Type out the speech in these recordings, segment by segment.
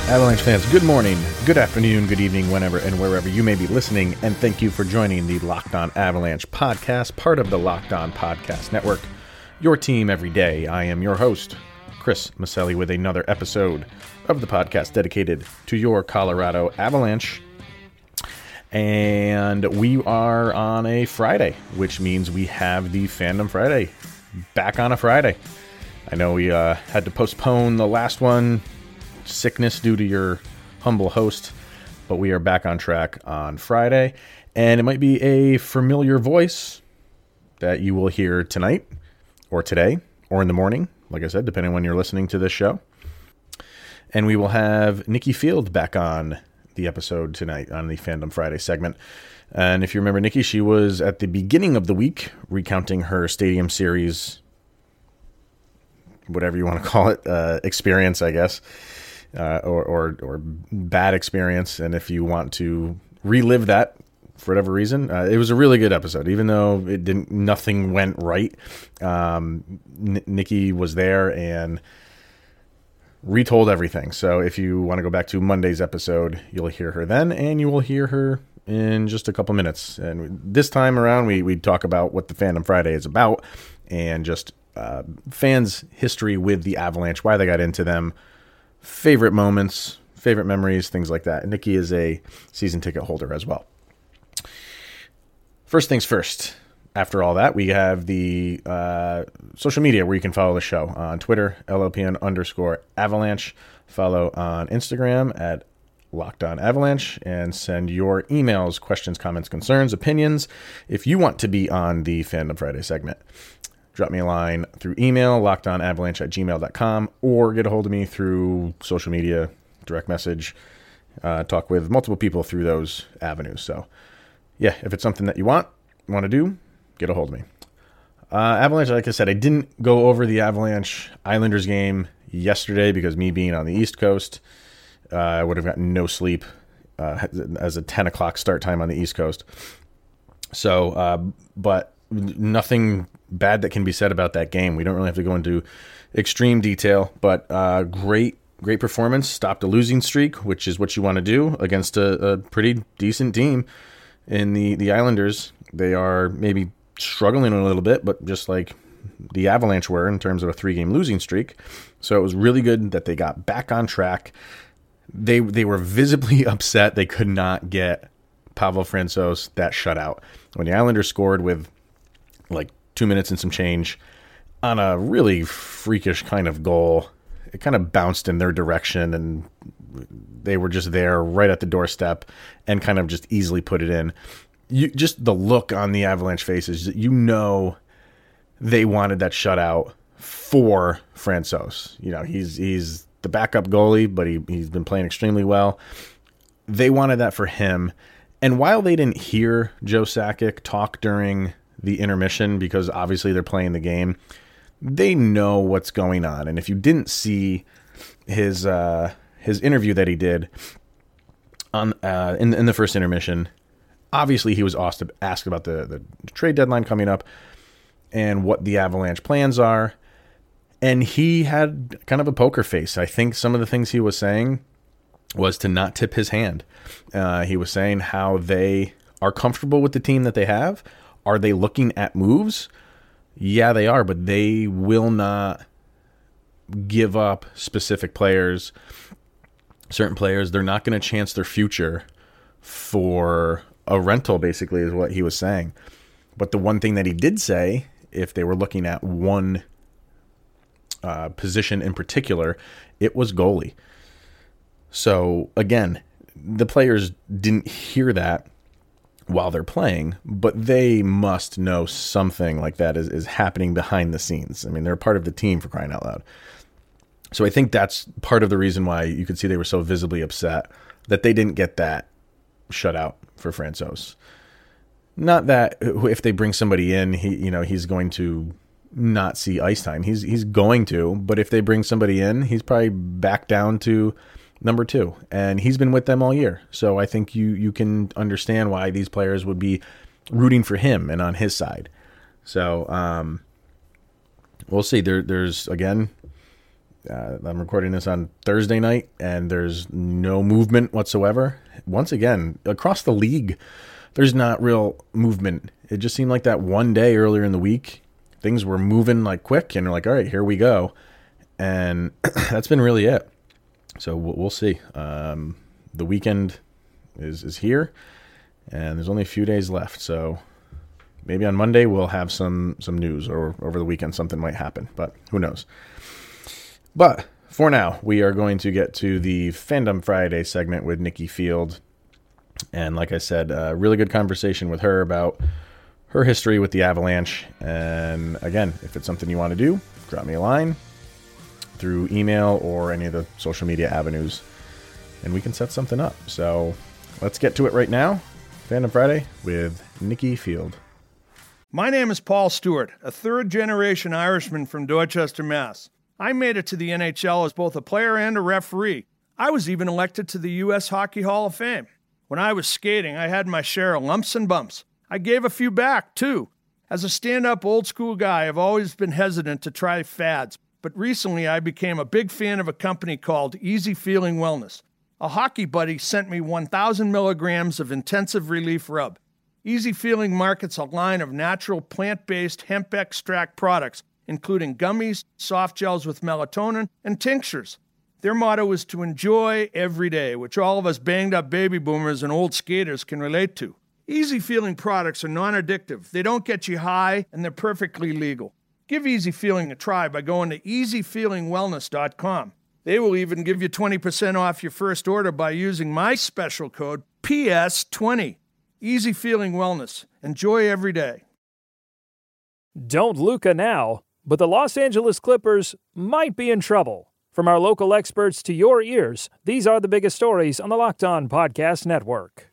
Avalanche fans, good morning, good afternoon, good evening, whenever and wherever you may be listening, and thank you for joining the Locked On Avalanche podcast, part of the Locked On Podcast Network, your team every day. I am your host, Chris Maselli, with another episode of the podcast dedicated to your Colorado Avalanche. And we are on a Friday, which means we have the Fandom Friday back on a Friday. I know we uh, had to postpone the last one sickness due to your humble host, but we are back on track on Friday. And it might be a familiar voice that you will hear tonight or today or in the morning, like I said, depending on when you're listening to this show. And we will have Nicci Field back on the episode tonight on the Fandom Friday segment. And if you remember Nicci, she was at the beginning of the week recounting her Stadium Series, whatever you want to call it, uh, experience, I guess uh, or, or or bad experience, and if you want to relive that for whatever reason, uh, it was a really good episode. Even though it didn't, nothing went right. Um, N- Nicci was there and retold everything. So if you want to go back to Monday's episode, you'll hear her then, and you will hear her in just a couple minutes. And this time around, we we talk about what the Fandom Friday is about, and just uh, fans' history with the Avalanche, why they got into them favorite moments, favorite memories, things like that. Nicci is a season ticket holder as well. First things first. After all that, we have the uh, social media where you can follow the show on Twitter, LOPN underscore avalanche. Follow on Instagram at Locked On Avalanche and send your emails, questions, comments, concerns, opinions if you want to be on the Fandom Friday segment drop me a line through email, lockedonavalanche at gmail.com, or get a hold of me through social media, direct message, uh, talk with multiple people through those avenues. So, yeah, if it's something that you want, want to do, get a hold of me. Uh, Avalanche, like I said, I didn't go over the Avalanche Islanders game yesterday because me being on the East Coast, uh, I would have gotten no sleep uh, as a 10 o'clock start time on the East Coast. So, uh, but nothing bad that can be said about that game. We don't really have to go into extreme detail, but uh, great, great performance. Stopped a losing streak, which is what you want to do against a, a pretty decent team in the the Islanders. They are maybe struggling a little bit, but just like the Avalanche were in terms of a three game losing streak. So it was really good that they got back on track. They they were visibly upset they could not get Pavel Francouz that shutout. When the Islanders scored with like two minutes and some change on a really freakish kind of goal. It kind of bounced in their direction and they were just there right at the doorstep and kind of just easily put it in. You just the look on the Avalanche faces, you know they wanted that shutout for Francouz. You know, he's he's the backup goalie, but he he's been playing extremely well. They wanted that for him. And while they didn't hear Joe Sakic talk during the intermission because obviously they're playing the game. They know what's going on, and if you didn't see his uh, his interview that he did on uh, in in the first intermission, obviously he was asked asked about the the trade deadline coming up and what the Avalanche plans are, and he had kind of a poker face. I think some of the things he was saying was to not tip his hand. Uh, he was saying how they are comfortable with the team that they have, are they looking at moves? Yeah, they are, but they will not give up specific players, certain players. They're not going to chance their future for a rental, basically, is what he was saying. But the one thing that he did say, if they were looking at one uh, position in particular, it was goalie. So again, the players didn't hear that while they're playing, but they must know something like that is, is happening behind the scenes. I mean, they're part of the team for crying out loud. So I think that's part of the reason why you could see they were so visibly upset that they didn't get that shutout for Francouz. Not that uh, if they bring somebody in, he you know he's going to not see ice time. He's he's going to, but if they bring somebody in, he's probably back down to number two, and he's been with them all year. So I think you you can understand why these players would be rooting for him and on his side. So um, we'll see. There there's again. Uh, I'm recording this on Thursday night, and there's no movement whatsoever. Once again, across the league, there's not real movement. It just seemed like that one day earlier in the week, things were moving like quick, and like, all right, here we go. And that's been really it. So we'll, see. Um, the weekend is is here, and there's only a few days left. So maybe on Monday we'll have some some news, or over the weekend something might happen. But who knows? But for now, we are going to get to the Fandom Friday segment with Nicci Field. And like I said, a really good conversation with her about her history with the Avalanche. And again, if it's something you want to do, drop me a line through email or any of the social media avenues, and we can set something up. So let's get to it right now. Fandom Friday with Nicci Field. My name is Paul Stewart, a third generation Irishman from Dorchester, Mass. I made it to the NHL as both a player and a referee. I was even elected to the U.S. Hockey Hall of Fame. When I was skating, I had my share of lumps and bumps. I gave a few back, too. As a stand up old school guy, I've always been hesitant to try fads, but recently I became a big fan of a company called Easy Feeling Wellness. A hockey buddy sent me 1,000 milligrams of intensive relief rub. Easy Feeling markets a line of natural plant based hemp extract products, including gummies, soft gels with melatonin, and tinctures. Their motto is to enjoy every day, which all of us banged up baby boomers and old skaters can relate to. Easy Feeling products are non addictive, they don't get you high, and they're perfectly legal. Give Easy Feeling a try by going to easyfeelingwellness.com. They will even give you 20% off your first order by using my special code PS20. Easy Feeling Wellness. Enjoy every day. Don't Luca now, but the Los Angeles Clippers might be in trouble. From our local experts to your ears, these are the biggest stories on the Locked On Podcast Network.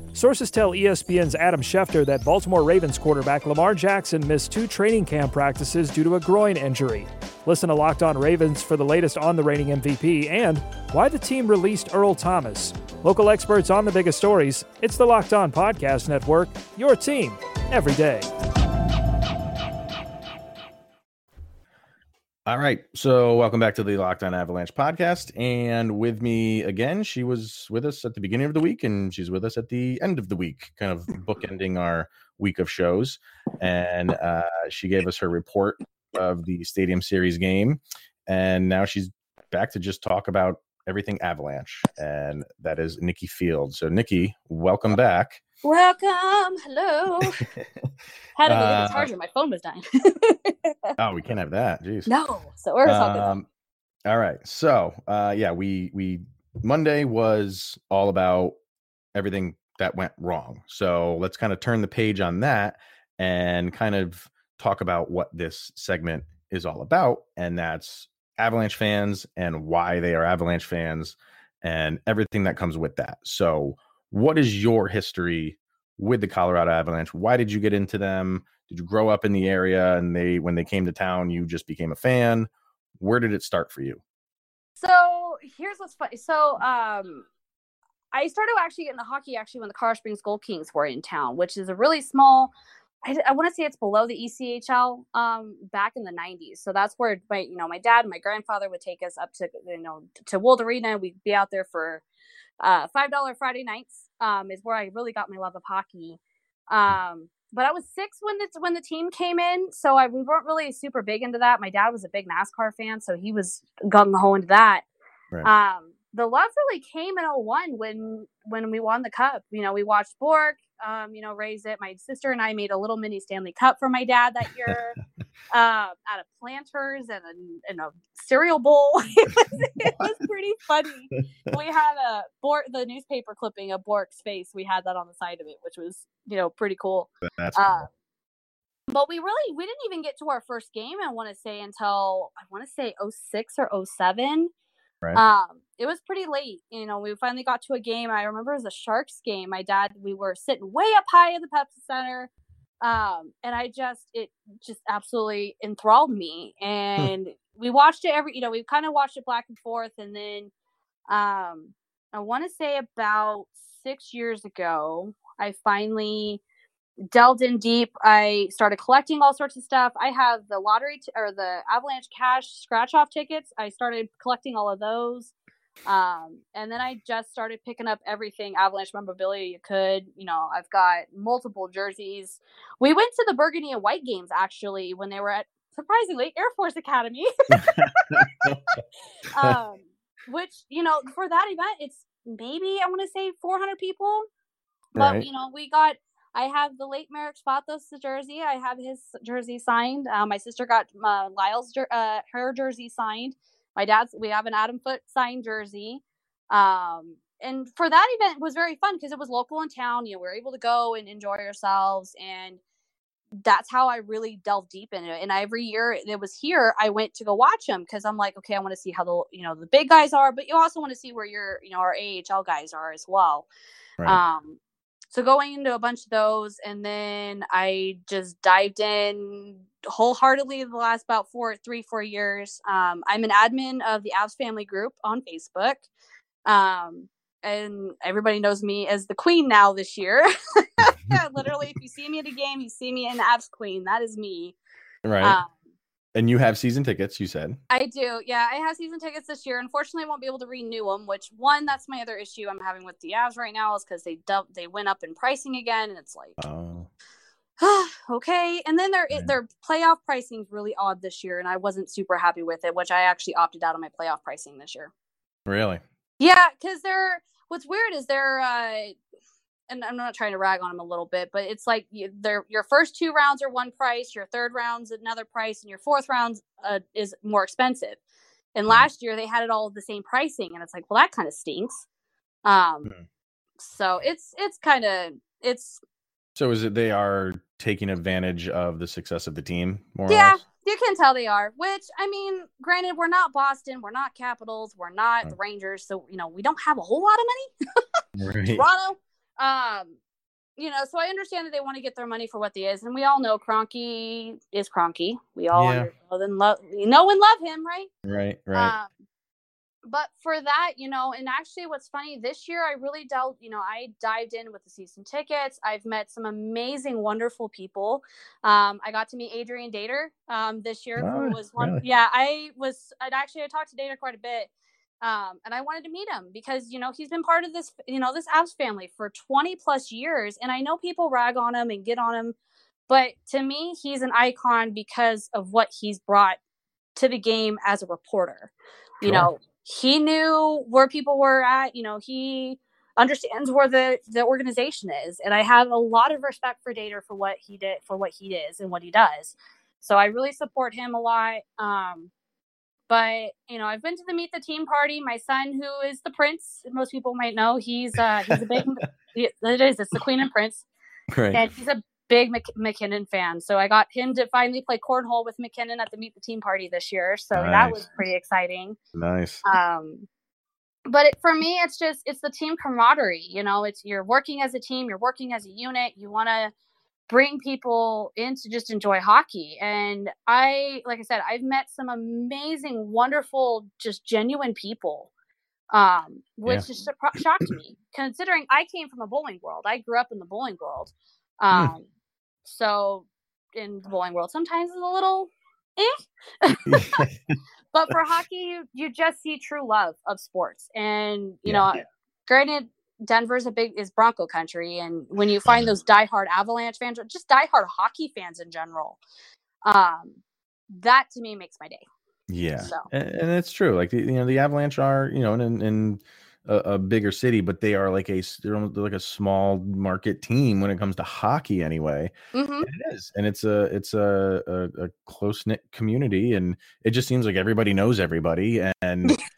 Sources tell ESPN's Adam Schefter that Baltimore Ravens quarterback Lamar Jackson missed two training camp practices due to a groin injury. Listen to Locked On Ravens for the latest on the reigning MVP and why the team released Earl Thomas. Local experts on the biggest stories. It's the Locked On Podcast Network, your team every day. All right. So, welcome back to the Locked On Avalanche podcast. And with me again, she was with us at the beginning of the week and she's with us at the end of the week, kind of bookending our week of shows. And uh, she gave us her report of the Stadium Series game. And now she's back to just talk about everything Avalanche. And that is Nicci Field. So, Nicci, welcome back. Welcome. Hello. Had to go get the Uh, charger. My phone was dying. Oh, we can't have that. Jeez. no. So we're talking. Um, all right. So, uh, yeah, we we Monday was all about everything that went wrong. So let's kind of turn the page on that and kind of talk about what this segment is all about, and that's Avalanche fans and why they are Avalanche fans and everything that comes with that. So, what is your history with the Colorado Avalanche? Why did you get into them? Did you grow up in the area and they when they came to town you just became a fan? Where did it start for you? So here's what's funny. So um, I started actually getting the hockey actually when the Colorado Springs Gold Kings were in town, which is a really small. I, I want to say it's below the ECHL. Um, back in the '90s, so that's where my you know my dad and my grandfather would take us up to you know to World Arena. We'd be out there for uh, five dollar Friday nights. Um, is where I really got my love of hockey. Um, but I was six when the when the team came in, so I we weren't really super big into that. My dad was a big NASCAR fan, so he was gung ho into that. Right. Um, the love really came in 01 when when we won the cup. You know, we watched Bourque, um, you know, raise it. My sister and I made a little mini Stanley Cup for my dad that year, uh, out of planters and a, and a cereal bowl. it, was, it was pretty funny. We had a Bourque, the newspaper clipping of Bourque's face. We had that on the side of it, which was you know pretty cool. That's Uh, but we really we didn't even get to our first game. I want to say until I want to say 06 or 07. Right. Um, it was pretty late. You know, we finally got to a game. I remember it was a Sharks game. My dad, we were sitting way up high in the Pepsi Center. Um, and I just, it just absolutely enthralled me. And we watched it every, you know, we kind of watched it back and forth. And then, um, I want to say about six years ago, I finally delved in deep. I started collecting all sorts of stuff. I have the lottery t- or the Avalanche Cash scratch off tickets. I started collecting all of those. Um, and then I just started picking up everything Avalanche memorabilia you could. You know, I've got multiple jerseys. We went to the Burgundy and White games actually when they were at surprisingly Air Force Academy. um, which, you know, for that event, it's maybe I want to say 400 people. But, Right. you know, we got I have the late Merrick Spatos jersey. I have his jersey signed. Uh, my sister got uh, Lyle's jer- uh, her jersey signed. My dad's we have an Adam Foote signed jersey. Um, and for that event it was very fun because it was local in town. You know, we were able to go and enjoy ourselves, and that's how I really delved deep into it. And every year it was here, I went to go watch them because I'm like, okay, I want to see how the you know the big guys are, but you also want to see where your you know our AHL guys are as well. Right. Um, so going into a bunch of those, and then I just dived in wholeheartedly the last about four, three, four years. Um, I'm an admin of the Avs family group on Facebook. Um, and everybody knows me as the queen now this year. Literally, if you see me at a game, you see me in Avs queen. That is me. right. Um, and you have season tickets, you said. I do. Yeah, I have season tickets this year. Unfortunately, I won't be able to renew them. Which one? That's my other issue I'm having with the Avs right now is because they dump, they went up in pricing again, and it's like, Oh. okay. And then their Right. their playoff pricing is really odd this year, and I wasn't super happy with it. Which I actually opted out of my playoff pricing this year. Really? Yeah, because they're what's weird is they're uh and I'm not trying to rag on them a little bit, but it's like you, they're your first two rounds are one price, your third round's another price, and your fourth round uh, is more expensive. And last year they had it all the same pricing, and it's like, well, that kind of stinks. Um, Hmm. so it's it's kind of it's So is it they are taking advantage of the success of the team more or yeah, you can tell they are. Which I mean, granted, we're not Boston, we're not Capitals, we're not the Rangers, so you know we don't have a whole lot of money. Right. Toronto. Um, you know, so I understand that they want to get their money for what they is, and we all know Kroenke is Kroenke. We all Yeah. know and love, you know and love him, right? Right. Right. Um, but for that, you know, and actually, what's funny this year, I really dealt, you know, I dived in with the season tickets. I've met some amazing, wonderful people. Um, I got to meet Adrian Dater um, this year, Oh, who was one. really? Yeah, I was. I'd actually I talked to Dater quite a bit. Um, and I wanted to meet him because you know he's been part of this you know this Avs family for 20 plus years, and I know people rag on him and get on him, but to me he's an icon because of what he's brought to the game as a reporter. You Sure. know, he knew where people were at. You know, he understands where the the organization is, and I have a lot of respect for Dater for what he did for what he is and what he does. So I really support him a lot. Um, but you know, I've been to the meet the team party. My son, who is the prince, most people might know, he's uh he's a big. it is. It's the Queen and Prince right. and he's a big Mc- MacKinnon fan. So I got him to finally play cornhole with MacKinnon at the Meet the Team party this year. So that was pretty exciting. nice. Um, but it, for me, it's just it's the team camaraderie. You know, it's you're working as a team, you're working as a unit. You want to bring people in to just enjoy hockey. And I, like I said, I've met some amazing, wonderful, just genuine people. Um, which Yeah. just shocked me, considering I came from a bowling world. I grew up in the bowling world. Hmm. Um, so in the bowling world, sometimes it's a little eh. but for hockey, you, you just see true love of sports. And, you Yeah. know, granted, Denver's a big is Bronco country, and when you find those diehard Avalanche fans or just diehard hockey fans in general, um, that to me makes my day. Yeah, So. and, and it's true. Like the, you know, the Avalanche are you know and in a, a bigger city, but they are like a they're almost like a small market team when it comes to hockey anyway. hmm And it is, and it's a it's a a, a close knit community, and it just seems like everybody knows everybody, and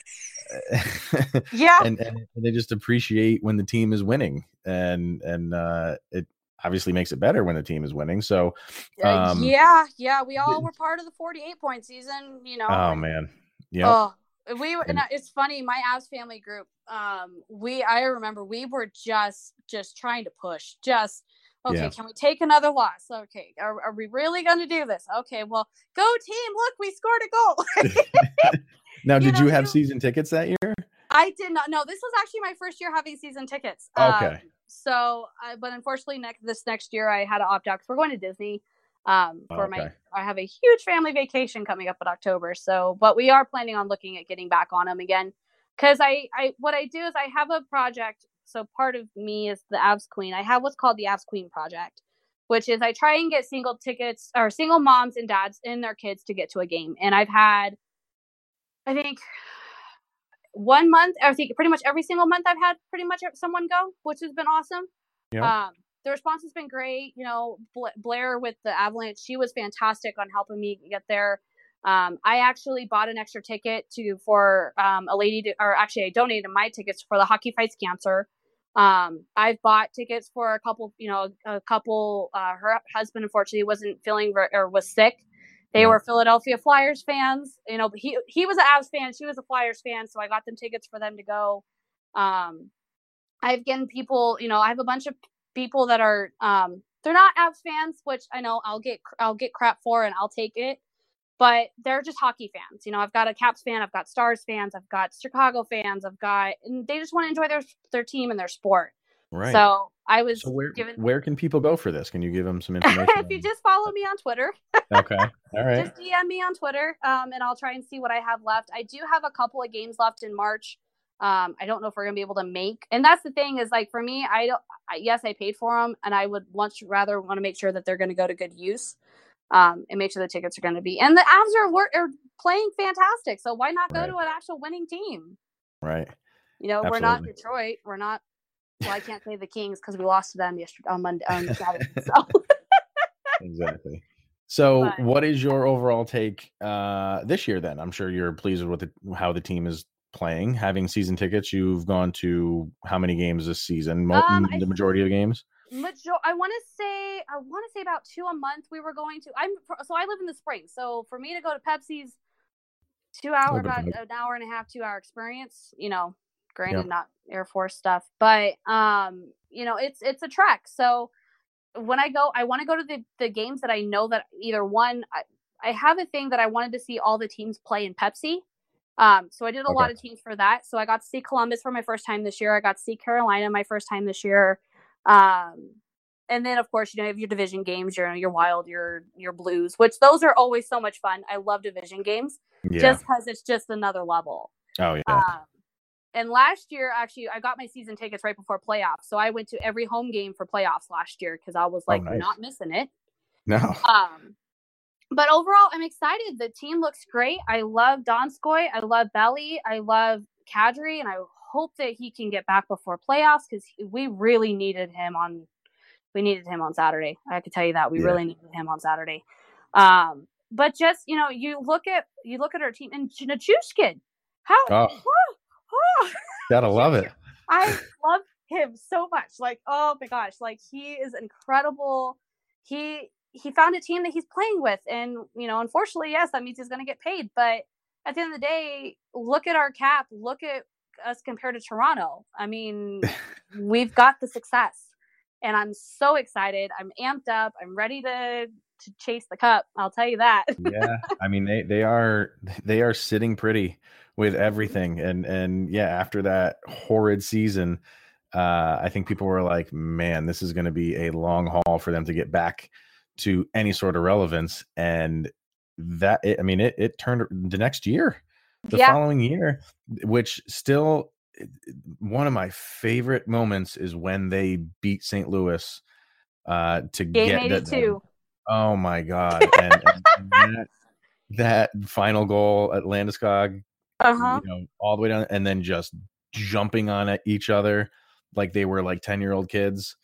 Yeah, and, and they just appreciate when the team is winning, and and uh, it obviously makes it better when the team is winning. So, Uh, um, yeah, yeah. We all were part of the forty-eight point season. You know. oh man, yeah, Oh, we were. And- it's funny. My Avs family group. Um, we. I remember we were just just trying to push. Just okay. Yeah. Can we take another loss? Okay. Are, are we really going to do this? Okay. Well, go team! Look, we scored a goal. now you did you have you- season tickets that year? I did not. No, this was actually my first year having season tickets. Okay. Um, so, I, but unfortunately, next this next year I had to opt out because we're going to Disney. Um, for my, Okay. I have a huge family vacation coming up in October. So, but we are planning on looking at getting back on them again. Because I, I, what I do is I have a project. So part of me is the Avs Queen. I have what's called the Avs Queen Project, which is I try and get single tickets or single moms and dads and their kids to get to a game. And I've had, I think, one month. I think pretty much every single month I've had pretty much someone go, which has been awesome. Yeah. Um, the response has been great. You know, Blair with the Avalanche, she was fantastic on helping me get there. Um, I actually bought an extra ticket to for um, a lady to, or actually I donated my tickets for the Hockey Fights Cancer. Um, I've bought tickets for a couple, you know, a couple. Uh, her husband unfortunately wasn't feeling ver- or was sick. They were Philadelphia Flyers fans. You know, he he was an Avs fan, she was a Flyers fan, so I got them tickets for them to go. Um, I've gotten people, you know, I have a bunch of people that are um they're not Avs fans, which I know I'll get I'll get crap for and I'll take it. But they're just hockey fans. You know, I've got a Caps fan, I've got Stars fans, I've got Chicago fans, I've got and they just want to enjoy their their team and their sport. Right. So I was So where given where can people go for this? Can you give them some information? if you just follow me on Twitter, okay, all right, just DM me on Twitter, um, and I'll try and see what I have left. I do have a couple of games left in March. Um, I don't know if we're gonna be able to make, and that's the thing is like for me, I don't. I, yes, I paid for them, and I would much rather want to make sure that they're going to go to good use, um, and make sure the tickets are going to be. And the Avs are are playing fantastic, so why not go Right. to an actual winning team? right. You know, we're not Detroit. We're not. Well, I can't say the Kings because we lost to them yesterday on Monday on Saturday. So. exactly. So, But- what is your overall take uh, this year? Then I'm sure you're pleased with the, how the team is playing. Having season tickets, you've gone to how many games this season? Mo- Um, I the majority of the games. Major- I want to say I want to say about two a month. We were going to. I'm so I live in the spring. So for me to go to Pepsi's, two hour about an hour and a half, two hour experience. You know, granted Yep. not Air Force stuff, but um, you know, it's it's a trek. So when I go, I want to go to the the games that I know that either one. I, I have a thing that I wanted to see all the teams play in Pepsi. Um, so I did a lot of teams for that. So I got to see Columbus for my first time this year. I got to see Carolina my first time this year. Um, and then of course you know you have your division games, your your wild, your your blues, which those are always so much fun. I love division games Yeah. just because it's just another level. oh yeah. Um, and last year, actually, I got my season tickets right before playoffs, so I went to every home game for playoffs last year because I was Oh, like nice. not missing it. no. Um, but overall, I'm excited. The team looks great. I love Donskoy. I love Belly. I love Kadri, and I hope that he can get back before playoffs because we really needed him on. We needed him on Saturday. I can tell you that we Yeah. really needed him on Saturday. Um, but just you know, you look at you look at our team and Nichushkin. How Oh, oh, gotta love it. I love him so much. Like, oh my gosh, like he is incredible. He he found a team that he's playing with, and you know, unfortunately, yes, that means he's going to get paid. But at the end of the day, look at our cap. Look at us compared to Toronto. I mean, we've got the success, and I'm so excited. I'm amped up. I'm ready to to chase the cup. I'll tell you that. yeah i mean they they are they are sitting pretty with everything and and yeah after that horrid season uh i think people were like man this is going to be a long haul for them to get back to any sort of relevance and that it, i mean it it turned the next year the Yeah. following year which still one of my favorite moments is when they beat St. Louis uh, to Game get that. 82. Oh my god! And, and that, that final goal at Landeskog, Uh huh. you know, all the way down, and then just jumping on at each other like they were like ten year old kids.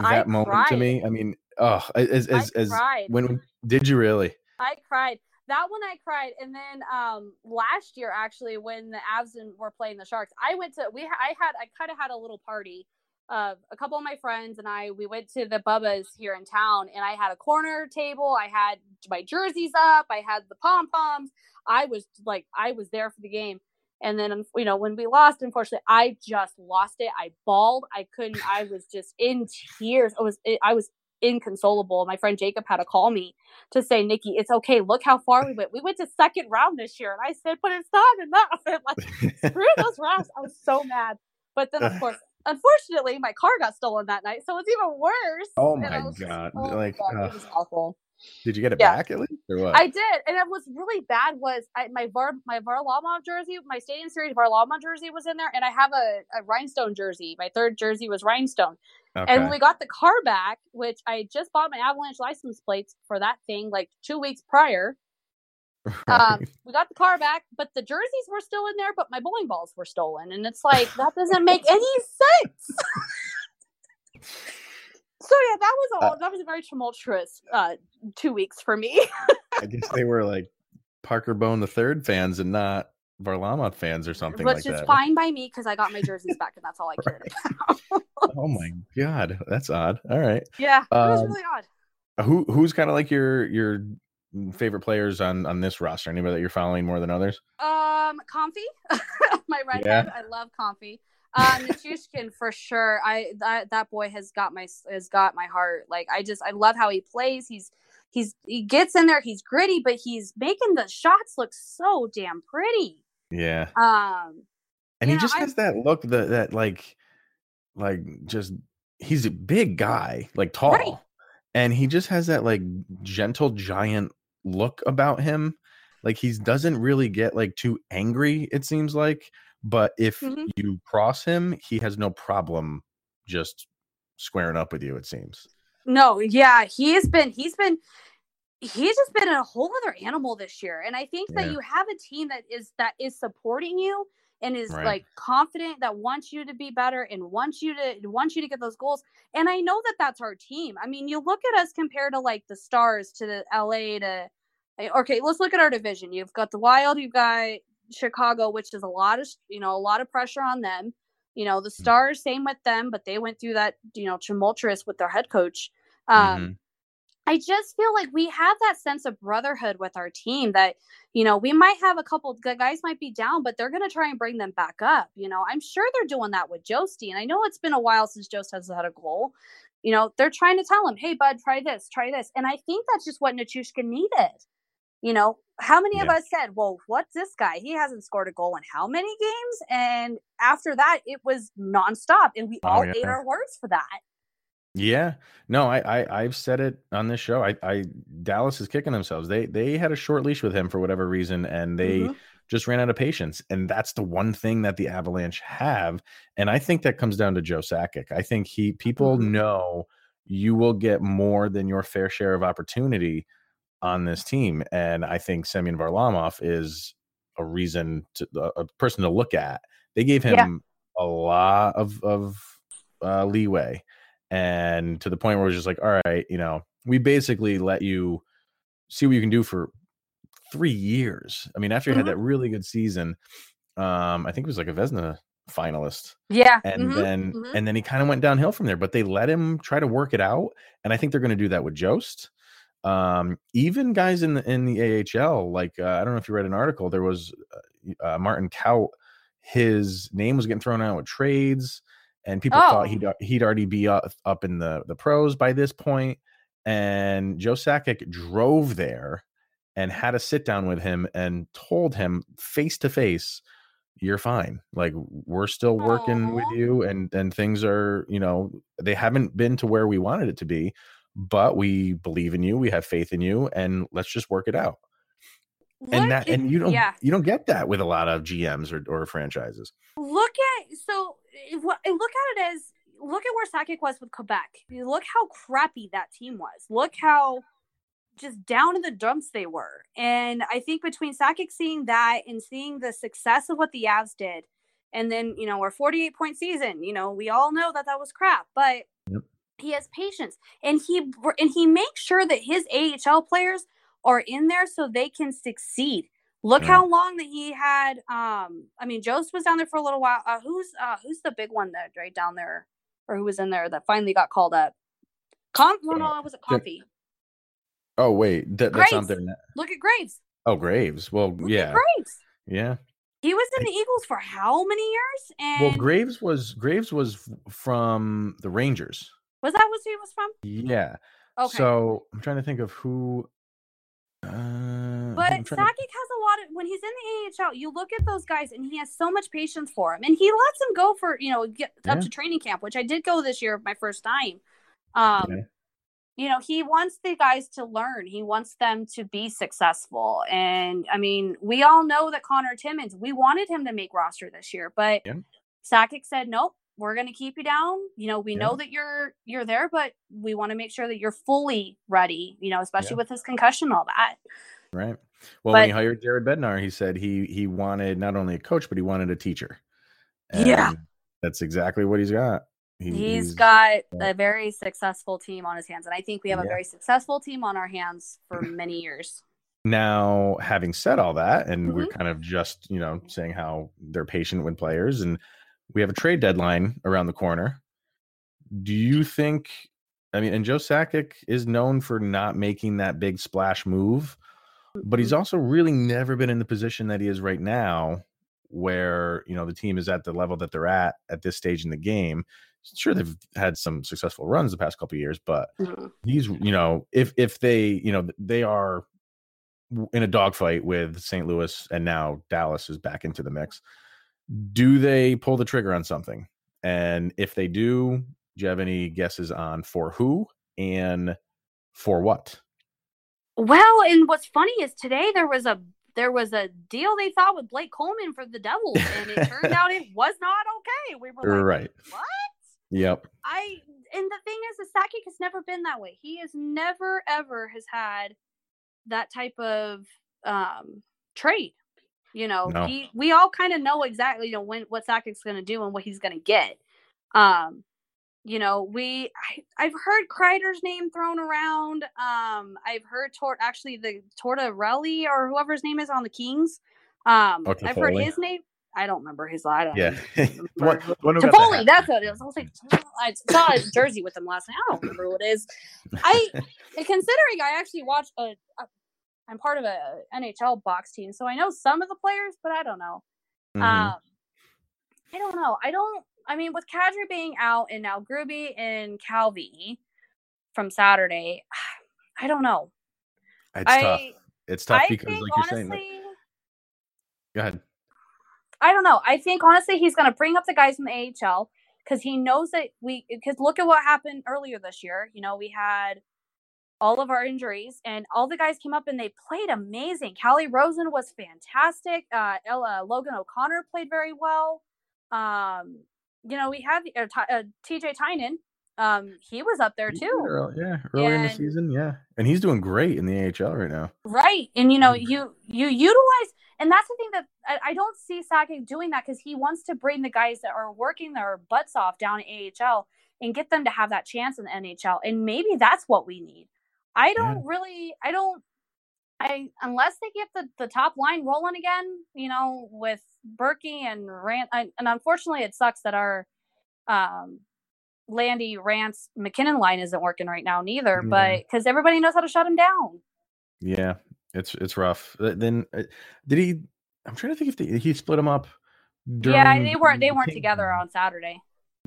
I That moment to me, I mean, oh, as as, I as cried. when did you really? I cried. That one I cried, and then um last year actually when the Avs were playing the Sharks, I went to we I had I kind of had a little party. Uh, a couple of my friends and I we went to the Bubba's here in town, and I had a corner table. I had my jerseys up. I had the pom poms. I was like I was there for the game. And then you know when we lost, unfortunately, I just lost it. I bawled. I couldn't. I was just in tears. I was I was inconsolable. My friend Jacob had to call me to say, Nicci, it's okay. Look how far we went. We went to second round this year. And I said, but it's not enough. And like, screw those rounds. I was so mad. But then, of course, unfortunately, my car got stolen that night. So it's even worse. Oh my just- God. oh my Like, God, uh, it was awful. Did you get it Yeah. back at least or what? I did, and it was really bad. Was I, my Var my Varlamov jersey, my Stadium Series Varlamov jersey was in there, and I have a, a rhinestone jersey. My third jersey was rhinestone. okay. And we got the car back, which I just bought my Avalanche license plates for that thing like two weeks prior. Um, we got the car back, but the jerseys were still in there, but my bowling balls were stolen, and it's like that doesn't make any sense. so yeah, that was Uh, all. that was a very tumultuous uh, two weeks for me. I guess they were like Parker Bone the third fans and not Varlamov fans or something which like is fine by me because I got my jerseys back, and that's all I cared about. Oh my god, that's odd. All right, yeah, it was Um, really odd. who who's kind of like your your favorite players on on this roster? Anybody that you're following more than others? Um, Compher, my redhead. I love Compher. Uh, Nichushkin for sure. I that that boy has got my has got my heart. Like I just I love how he plays. He's he's he gets in there. He's gritty, but he's making the shots look so damn pretty. Yeah, Um, and he just I- has that look that that like like just he's a big guy, like tall, Right. and he just has that like gentle giant look about him. Like he doesn't really get like too angry. It seems like, but if Mhm. you cross him, he has no problem just squaring up with you. It seems. no, yeah, he's been he's been he's just been a whole other animal this year. And I think that Yeah. you have a team that is that is supporting you and is Right. like confident that wants you to be better and wants you to wants you to get those goals. And I know that that's our team. I mean, you look at us compared to like the Stars to the LA to eh, okay, let's look at our division. You've got the Wild, you've got Chicago, which is a lot of you know a lot of pressure on them. You know the Stars, same with them, but they went through that you know tumultuous with their head coach. Um, Mhm. I just feel like we have that sense of brotherhood with our team that, you know, we might have a couple the guys might be down, but they're going to try and bring them back up. You know, I'm sure they're doing that with Josti. And I know it's been a while since Jost has had a goal. You know, they're trying to tell him, hey, bud, try this, try this. And I think that's just what Nichushka needed. You know, how many of us said, well, what's this guy? He hasn't scored a goal in how many games? And after that, it was nonstop. And we Oh, all yeah. ate our words for that. Yeah, no, I, I I've said it on this show. I, I Dallas is kicking themselves. They they had a short leash with him for whatever reason, and they Mhm. just ran out of patience. And that's the one thing that the Avalanche have. And I think that comes down to Joe Sakic. I think he people Mhm. know you will get more than your fair share of opportunity on this team. And I think Semyon Varlamov is a reason to a, person to look at. They gave him Yeah. a lot of of uh, leeway, and to the point where it was just like, all right, you know, we basically let you see what you can do for three years. I mean, after you Mhm. had that really good season, um, I think it was like a Vezina finalist, Yeah. and mhm, then mhm. and then he kind of went downhill from there. But they let him try to work it out, and I think they're going to do that with Jost. Um, even guys in the in the AHL, like uh, I don't know if you read an article, there was uh, uh, Martin Kaut. His name was getting thrown out with trades, and people Oh. thought he'd he'd already be up, up in the the pros by this point. And Joe Sakic drove there and had a sit down with him and told him face to face, "You're fine. Like we're still working with you, and and things are you know they haven't been to where we wanted it to be, but we believe in you. We have faith in you, and let's just work it out." Look and that and you don't yeah. you don't get that with a lot of GMs or, or franchises. look at so, eh, look at it as look at where Sakic was with Quebec. Look how crappy that team was. Look how just down in the dumps they were. And I think between Sakic seeing that and seeing the success of what the Avs did, and then you know our 48 point season, you know we all know that that was crap, but. He has patience and he and he makes sure that his AHL players are in there so they can succeed. Look Yeah. how long that he had. Um, I mean, Jost was down there for a little while. Uh, who's uh, who's the big one that right down there, or who was in there that finally got called up? Com- no, no, it was a coffee. Oh wait, that, that's not there. now. Look at Graves. Oh, Graves. Well, Look yeah, Graves. yeah. He was in the Eagles for how many years? And Well, Graves was Graves was from the Rangers. Was that what he was from? Yeah. Okay. So I'm trying to think of who. Uh, But Sakic to- has a lot of when he's in the AHL. You look at those guys, and he has so much patience for him, and he lets them go for you know get up Yeah. to training camp, which I did go this year, my first time. Um, Yeah. you know, he wants the guys to learn. He wants them to be successful, and I mean, we all know that Connor Timmins. We wanted him to make roster this year, but Yeah. Sakic said nope. We're going to keep you down. You know, we Yeah. know that you're you're there, but we want to make sure that you're fully ready. You know, especially Yeah. with his concussion, and all that. Right. Well, when he hired Jared Bednar, he said he he wanted not only a coach, but he wanted a teacher. Yeah. That's exactly what he's got. He- he's got yeah. a very successful team on his hands, and I think we have a very successful team on our hands for many years. Now, having said all that, and we're Mm-hmm. kind of just, you know, saying how they're patient with players, and we have a trade deadline around the corner. Do you think, I mean, and Joe Sakic is known for not making that big splash move, but he's also really never been in the position that he is right now, where, you know, the team is at the level that they're at at this stage in the game. Sure, they've had some successful runs the past couple of years, but Mhm. he's you know if if they you know they are in a dogfight with St. Louis and now Dallas is back into the mix. Do they pull the trigger on something? And if they do, do you have any guesses on for who and for what? Well, and what's funny is today there was a there was a deal they thought with Blake Coleman for the Devils, and it turned out it was not okay. We were like, right. what? Yep. I and the thing is, the Sakic has never been that way. He has never ever has had that type of um trade. You know, No. he we all kind of know exactly you know when what Sakic's going to do and what he's going to get. Um, you know, we I, I've heard Kreider's name thrown around. Um, I've heard Tort actually the Tortorelli or whoever's name is on the Kings. Um, Oh, I've heard his name. I don't remember his. I don't. Yeah. even one, remember. one who got the Toffoli, that's what it is. I was like, I saw a jersey with him last night. I don't remember what it is. I, considering I actually watched a, a, I'm part of a NHL box team, so I know some of the players, but I don't know. Mhm. Um, I don't know. I don't. I mean, with Kadri being out and now Gruby and Calvi from Saturday, I don't know. it's I, tough. It's tough I because, think like you're honestly, saying, like, go ahead. I don't know. I think honestly he's going to bring up the guys from the AHL because he knows that we. Because look at what happened earlier this year. You know, we had all of our injuries, and all the guys came up and they played amazing. Calle Rosen was fantastic. Uh, Ella Logan O'Connor played very well. Um, you know, we had uh, Ty- uh, TJ Tynan. Um, he was up there too. did early- yeah, earlier in the season, yeah, and he's doing great in the AHL right now. Right. And you know, Mhm. you you utilize and that's the thing that I, I don't see Sakic doing that because he wants to bring the guys that are working their butts off down AHL and get them to have that chance in the NHL. And maybe that's what we need. I don't really I don't I unless they get the, the top line rolling again, you know, with Berkey and Rant and unfortunately it sucks that our um Landy Rance MacKinnon line isn't working right now neither, Yeah. but because everybody knows how to shut him down. Yeah, it's it's rough. Then uh, did he? I'm trying to think if the, he split them up. yeah, they weren't they the weren't together on Saturday.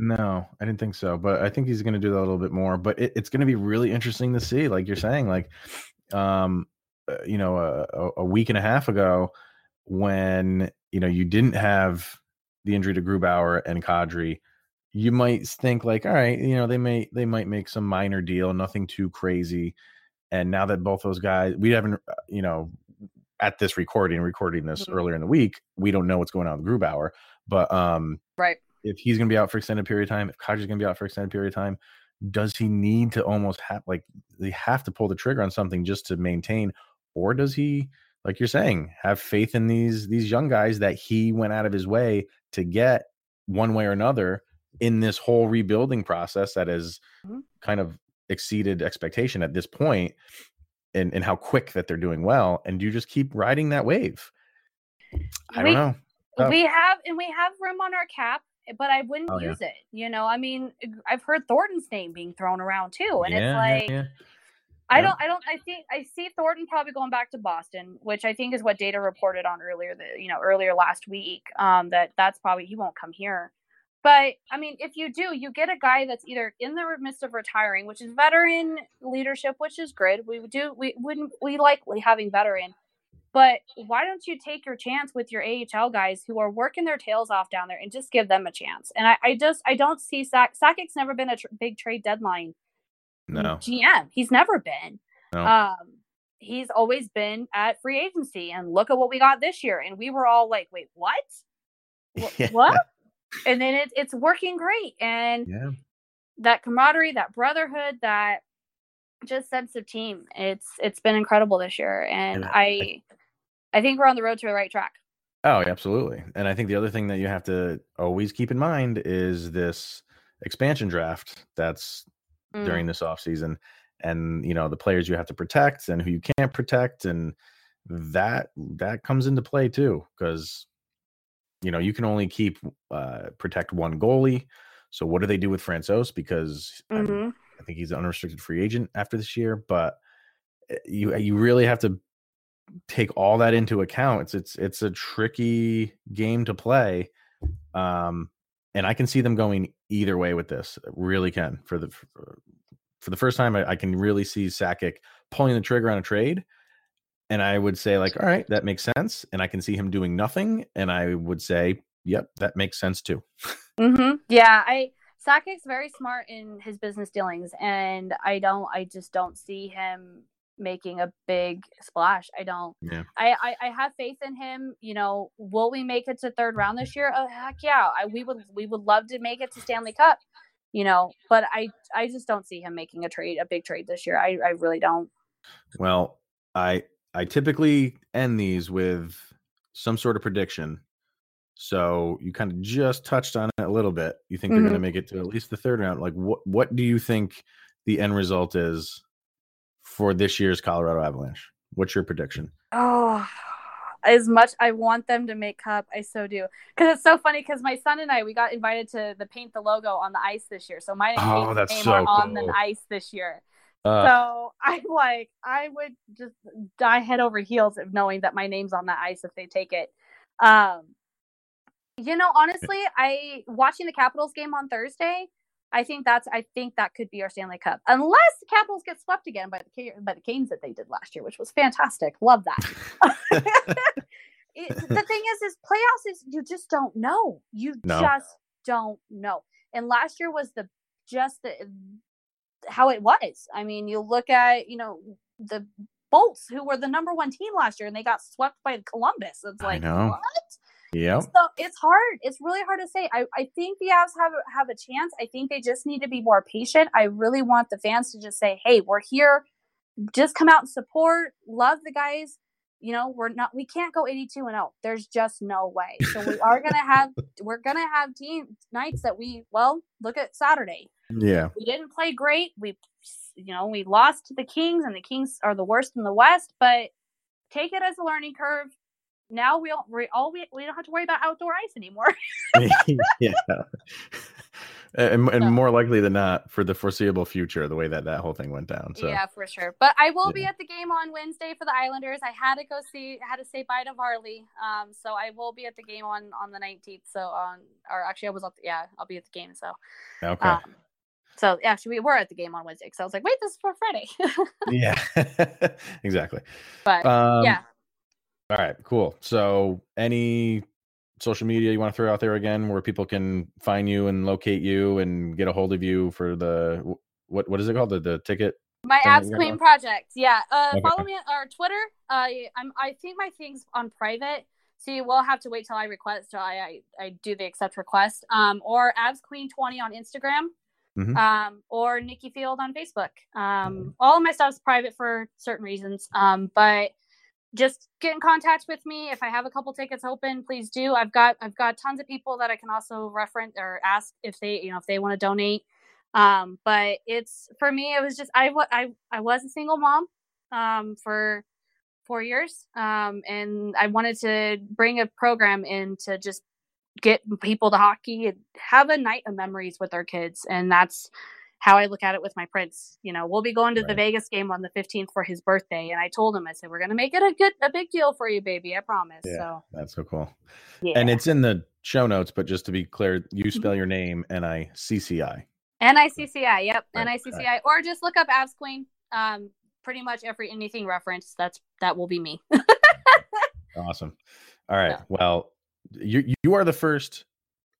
No, I didn't think so, but I think he's going to do that a little bit more. But it, it's going to be really interesting to see, like you're saying, like, um, uh, you know, a, a- a week and a half ago, when you know you didn't have the injury to Grubauer and Kadri, you might think like, all right, you know, they may they might make some minor deal, nothing too crazy. And now that both those guys, we haven't, uh, you know, at this recording, recording this Mhm. earlier in the week, we don't know what's going on with Grubauer, but um, Right. If he's going to be out for extended period of time, if Kadri's going to be out for extended period of time, does he need to almost have like they have to pull the trigger on something just to maintain, or does he, like you're saying, have faith in these these young guys that he went out of his way to get one way or another in this whole rebuilding process that has mm-hmm. kind of exceeded expectation at this point and, and how quick that they're doing well and you just keep riding that wave i we, don't know oh. we have and we have room on our cap but i wouldn't oh, use yeah. it you know i mean i've heard thornton's name being thrown around too and yeah, it's like yeah, I don't. I don't. I think I see Thornton probably going back to Boston, which I think is what Dater reported on earlier. The you know earlier last week. Um, that that's probably he won't come here. But I mean, if you do, you get a guy that's either in the midst of retiring, which is veteran leadership, which is good. We do we wouldn't we likely having veteran. But why don't you take your chance with your AHL guys who are working their tails off down there and just give them a chance? And I, I just I don't see Sack Sakic's never been a tr- big trade deadline. No GM, he's never been. No. Um, he's always been at free agency, and look at what we got this year. And we were all like, wait, what? yeah. What? and then it, it's working great and yeah. that camaraderie that brotherhood that just sense of team it's it's been incredible this year and i i think we're on the road to the right track oh absolutely and i think the other thing that you have to always keep in mind is this expansion draft that's mm. during this off season and you know the players you have to protect and who you can't protect and that that comes into play too because you know, you can only keep uh, protect one goalie. So what do they do with Francouz? Because mm-hmm. I think he's an unrestricted free agent after this year. But eh, you you really have to take all that into account. It's it's it's a tricky game to play, um, and I can see them going either way with this. really can for the for, for the first time. I, I, can really see Sakic pulling the trigger on a trade and I would say like, all right, that makes sense, and I can see him doing nothing, and I would say, yep, that makes sense too. mm-hmm. Yeah, I Sakic's very smart in his business dealings, and I don't, I just don't see him making a big splash. I don't. Yeah. I, I, I have faith in him. You know, will we make it to third round this year? Oh heck yeah! I, we would we would love to make it to Stanley Cup. You know, but I I just don't see him making a trade, a big trade this year. I I really don't. Well, I I typically end these with some sort of prediction. So you kind of just touched on it a little bit. You think mm-hmm. they're going to make it to at least the third round. Like what what do you think the end result is for this year's Colorado Avalanche? What's your prediction? Oh, as much I want them to make cup, I so do. Because it's so funny. Because my son and I, we got invited to the paint the logo on the ice this year. So my oh, that's so are cool. on the ice this year. Uh, so I'm like, I would just die head over heels of knowing that my name's on that ice if they take it. Um, you know, honestly, I watching the Capitals game on Thursday. I think that's I think that could be our Stanley Cup, unless the Capitals get swept again by the by the Canes that they did last year, which was fantastic. Love that. it, the thing is, is playoffs is you just don't know. You no. just don't know. And last year was the just the how it was. I mean, you look at, you know, the Bolts, who were the number one team last year, and they got swept by Columbus. It's like, what? Yeah. So it's hard. It's really hard to say. I, I think the Avs have have a chance. I think they just need to be more patient. I really want the fans to just say, "Hey, we're here. Just come out and support. Love the guys you know we're not we can't go 82 and 0 there's just no way so we are gonna have we're gonna have team nights that we well look at saturday yeah we didn't play great we you know we lost to the kings and the kings are the worst in the west but take it as a learning curve now we all we all we, we don't have to worry about outdoor ice anymore. Yeah. And, and so, more likely than not for the foreseeable future the way that that whole thing went down so. Yeah for sure. But i will yeah. be at the game on wednesday for the islanders. I had to go see had to say bye to varley um so i will be at the game on on the 19th so on or actually i was the, yeah i'll be at the game so. Okay. Um, so actually we were at the game on wednesday so i was like wait this is for friday. Yeah. Exactly. But um, yeah all right cool so any social media you want to throw out there again where people can find you and locate you and get a hold of you for the what what is it called the the ticket my Avs Queen project yeah uh okay. follow me on our twitter uh i'm i think my thing's on private so you will have to wait till I request. So I, I, I do the accept request. Um, or Avs Queen twenty on Instagram. Mhm. Um, or Nicci Field on Facebook. Um, all of my stuff's private for certain reasons. Um, but just get in contact with me if I have a couple tickets open. Please do. I've got I've got tons of people that I can also reference or ask if they you know if they want to donate. Um, but it's for me. It was just I I I was a single mom um, for four years, um, and I wanted to bring a program in to just get people to hockey and have a night of memories with their kids, and that's how I look at it with my prince. You know, we'll be going to the Vegas game on the 15th for his birthday, and I told him I said we're gonna make it a good a big deal for you, baby. I promise. Yeah. So That's so cool. yeah, And it's in the show notes, but just to be clear, you Mm-hmm. spell your name N I C C I. N I C C I. Yep, Right, NICCI, or just look up Avs Queen. Um, pretty much every anything reference that's that will be me. Awesome. All right. Well, you you are the first,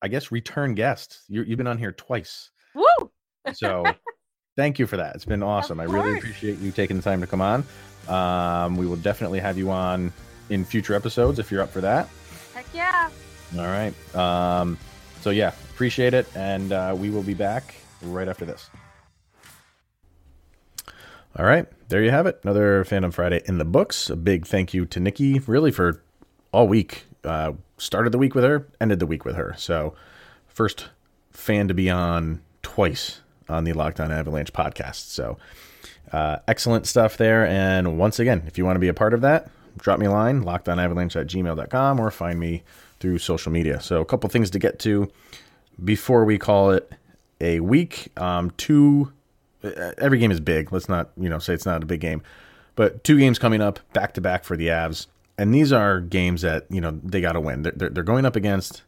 I guess, return guest. You you've been on here twice! So thank you for that. It's been awesome. I really appreciate you taking the time to come on. Um, we will definitely have you on in future episodes if you're up for that. Heck yeah! All right. Um, so yeah, appreciate it, and uh, we will be back right after this. All right, there you have it. Another Fandom Friday in the books. A big thank you to Nicci, really for all week. Uh, started the week with her, ended the week with her. So, first fan to be on twice on the Lockdown Avalanche podcast. So, uh, excellent stuff there. And once again, if you want to be a part of that, drop me a line, lockdownavalanche at gmail.com, or find me through social media. So, a couple things to get to before we call it a week. Um, two, uh, every game is big. Let's not, you know, say it's not a big game, but two games coming up back to back for the Avs. And these are games that, you know, they got to win. They're, they're, they're going up against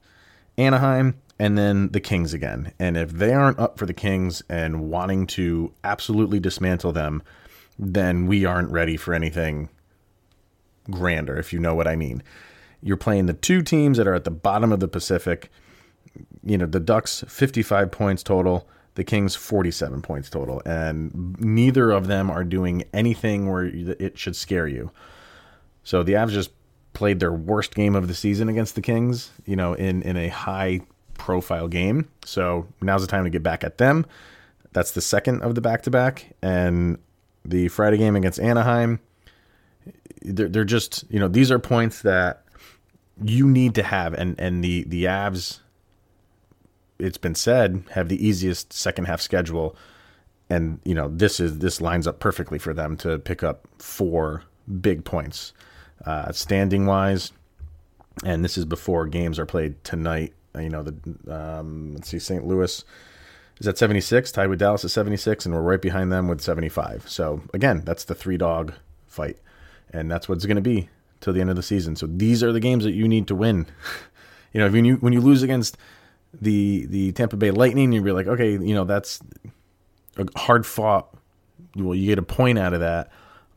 Anaheim and then the Kings again. And if they aren't up for the Kings and wanting to absolutely dismantle them, then we aren't ready for anything grander, if you know what I mean. You're playing the two teams that are at the bottom of the Pacific. You know, the Ducks 55 points total, the Kings 47 points total, and neither of them are doing anything where it should scare you. So the Avs just played their worst game of the season against the Kings, you know, in in a high profile game. So now's the time to get back at them. That's the second of the back to back, and the Friday game against Anaheim. They're, they're just you know these are points that you need to have, and and the the Avs. It's been said have the easiest second half schedule, and you know this is this lines up perfectly for them to pick up four big points, uh, standing wise, and this is before games are played tonight. You know the um, let's see, St. Louis is at 76, tied with Dallas at 76, and we're right behind them with 75. So again, that's the three dog fight, and that's what it's going to be till the end of the season. So these are the games that you need to win. you know, when you when you lose against the the Tampa Bay Lightning, you'll be like, okay, you know that's a hard fought. Well, you get a point out of that,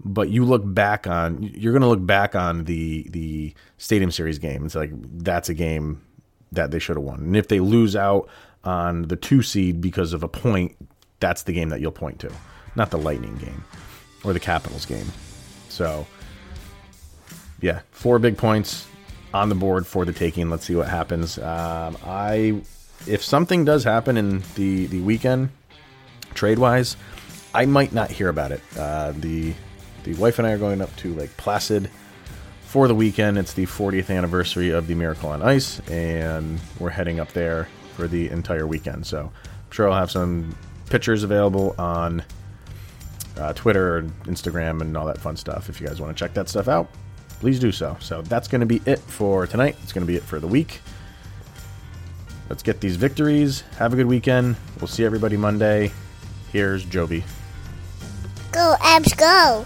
but you look back on you're going to look back on the the Stadium Series game. It's like that's a game that they should have won, and if they lose out on the two seed because of a point, that's the game that you'll point to, not the Lightning game or the Capitals game. So, yeah, four big points on the board for the taking. Let's see what happens. Um, I, if something does happen in the the weekend, trade wise, I might not hear about it. Uh, the the wife and I are going up to Lake Placid for the weekend. It's the 40th anniversary of the Miracle on Ice, and we're heading up there for the entire weekend. So I'm sure I'll have some pictures available on uh, Twitter and Instagram and all that fun stuff. If you guys want to check that stuff out, please do so. So that's going to be it for tonight. It's going to be it for the week. Let's get these victories. Have a good weekend. We'll see everybody Monday. Here's Joby. Go, Avs, go.